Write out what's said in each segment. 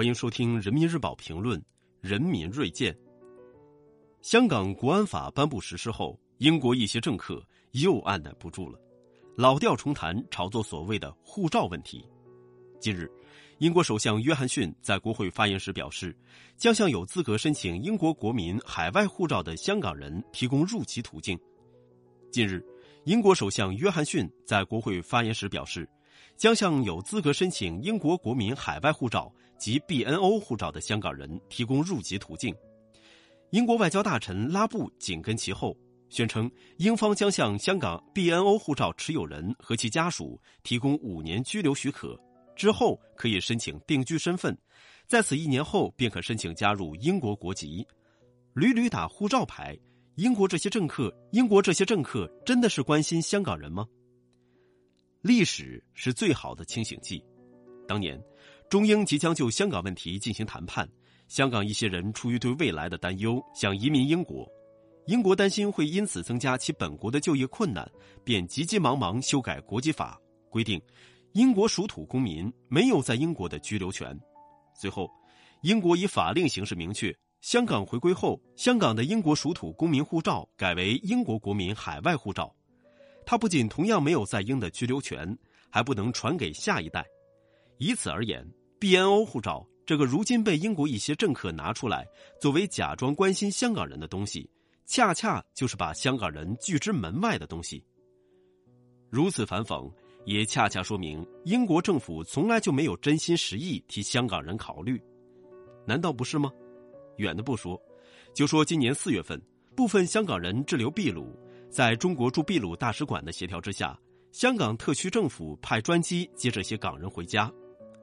欢迎收听《人民日报评论》，人民锐见。香港国安法颁布实施后，英国一些政客又按捺不住了，老调重弹，炒作所谓的护照问题。近日，英国首相约翰逊在国会发言时表示，将向有资格申请英国国民海外护照的香港人提供入籍途径。近日，英国首相约翰逊在国会发言时表示。将向有资格申请英国国民海外护照及 BNO 护照的香港人提供入籍途径。英国外交大臣拉布紧跟其后，宣称英方将向香港 BNO 护照持有人和其家属提供五年居留许可，之后可以申请定居身份，在此一年后便可申请加入英国国籍。屡屡打护照牌，英国这些政客，英国这些政客真的是关心香港人吗？历史是最好的清醒剂。当年，中英即将就香港问题进行谈判，香港一些人出于对未来的担忧，想移民英国。英国担心会因此增加其本国的就业困难，便急急忙忙修改国籍法，规定英国属土公民没有在英国的居留权。随后，英国以法令形式明确，香港回归后，香港的英国属土公民护照改为英国国民海外护照。他不仅同样没有在英的居留权，还不能传给下一代。以此而言，BNO 护照这个如今被英国一些政客拿出来作为假装关心香港人的东西，恰恰就是把香港人拒之门外的东西。如此反讽，也恰恰说明英国政府从来就没有真心实意替香港人考虑，难道不是吗？远的不说，就说今年四月份，部分香港人滞留秘鲁。在中国驻秘鲁大使馆的协调之下，香港特区政府派专机接这些港人回家。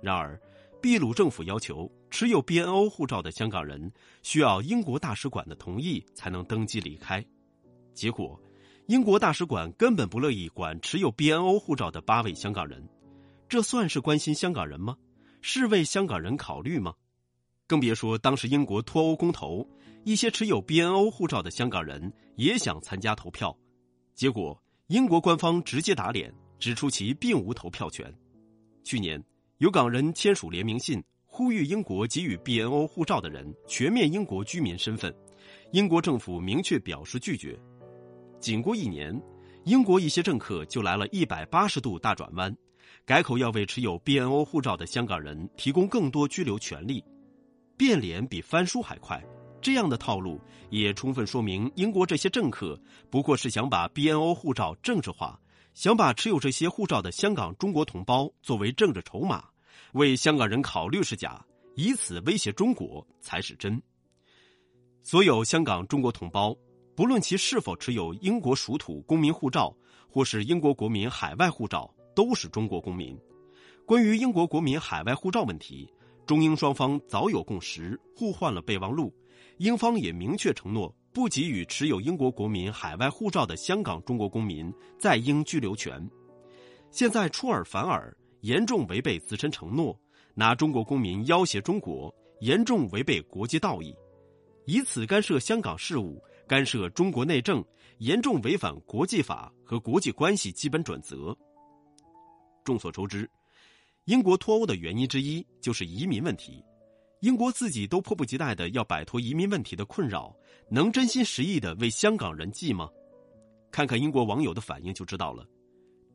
然而，秘鲁政府要求持有 BNO 护照的香港人需要英国大使馆的同意才能登机离开。结果，英国大使馆根本不乐意管持有 BNO 护照的八位香港人。这算是关心香港人吗？是为香港人考虑吗？更别说当时英国脱欧公投。一些持有 BNO 护照的香港人也想参加投票，结果英国官方直接打脸，指出其并无投票权。去年，有港人签署联名信，呼吁英国给予 BNO 护照的人全面英国居民身份，英国政府明确表示拒绝。仅过一年，英国一些政客就来了一百八十度大转弯，改口要为持有 BNO 护照的香港人提供更多居留权利，变脸比翻书还快。这样的套路也充分说明，英国这些政客不过是想把 BNO 护照政治化，想把持有这些护照的香港中国同胞作为政治筹码，为香港人考虑是假，以此威胁中国才是真。所有香港中国同胞，不论其是否持有英国属土公民护照，或是英国国民海外护照，都是中国公民。关于英国国民海外护照问题，中英双方早有共识，互换了备忘录。英方也明确承诺不给予持有英国国民海外护照的香港中国公民在英居留权。现在出尔反尔，严重违背自身承诺，拿中国公民要挟中国，严重违背国际道义，以此干涉香港事务，干涉中国内政，严重违反国际法和国际关系基本准则。众所周知，英国脱欧的原因之一就是移民问题。英国自己都迫不及待的要摆脱移民问题的困扰，能真心实意的为香港人计吗？看看英国网友的反应就知道了。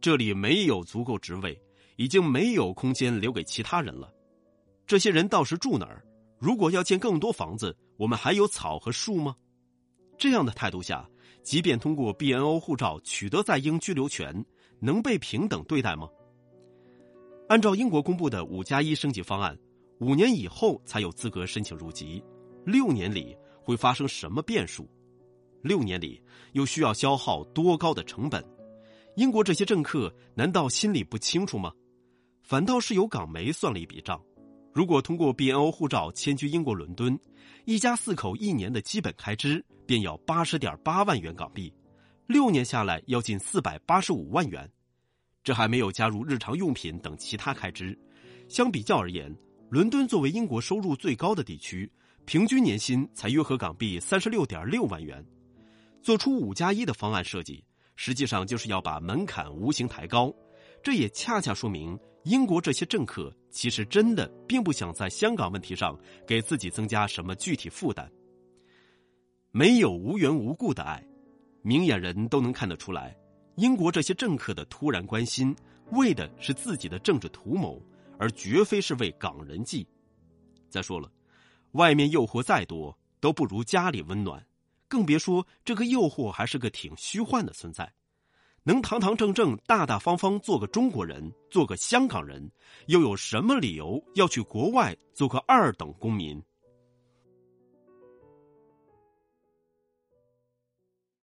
这里没有足够职位，已经没有空间留给其他人了。这些人到时住哪儿？如果要建更多房子，我们还有草和树吗？这样的态度下，即便通过 BNO 护照取得在英居留权，能被平等对待吗？按照英国公布的五加一升级方案。五年以后才有资格申请入籍，六年里会发生什么变数？六年里又需要消耗多高的成本？英国这些政客难道心里不清楚吗？反倒是有港媒算了一笔账：如果通过 BNO 护照迁居英国伦敦，一家四口一年的基本开支便要八十点八万元港币，六年下来要近四百八十五万元，这还没有加入日常用品等其他开支。相比较而言，伦敦作为英国收入最高的地区，平均年薪才约合港币三十六点六万元。做出五加一的方案设计，实际上就是要把门槛无形抬高。这也恰恰说明英国这些政客其实真的并不想在香港问题上给自己增加什么具体负担。没有无缘无故的爱，明眼人都能看得出来，英国这些政客的突然关心，为的是自己的政治图谋，而绝非是为港人计。再说了，外面诱惑再多，都不如家里温暖，更别说这个诱惑还是个挺虚幻的存在。能堂堂正正、大大方方做个中国人，做个香港人，又有什么理由要去国外做个二等公民？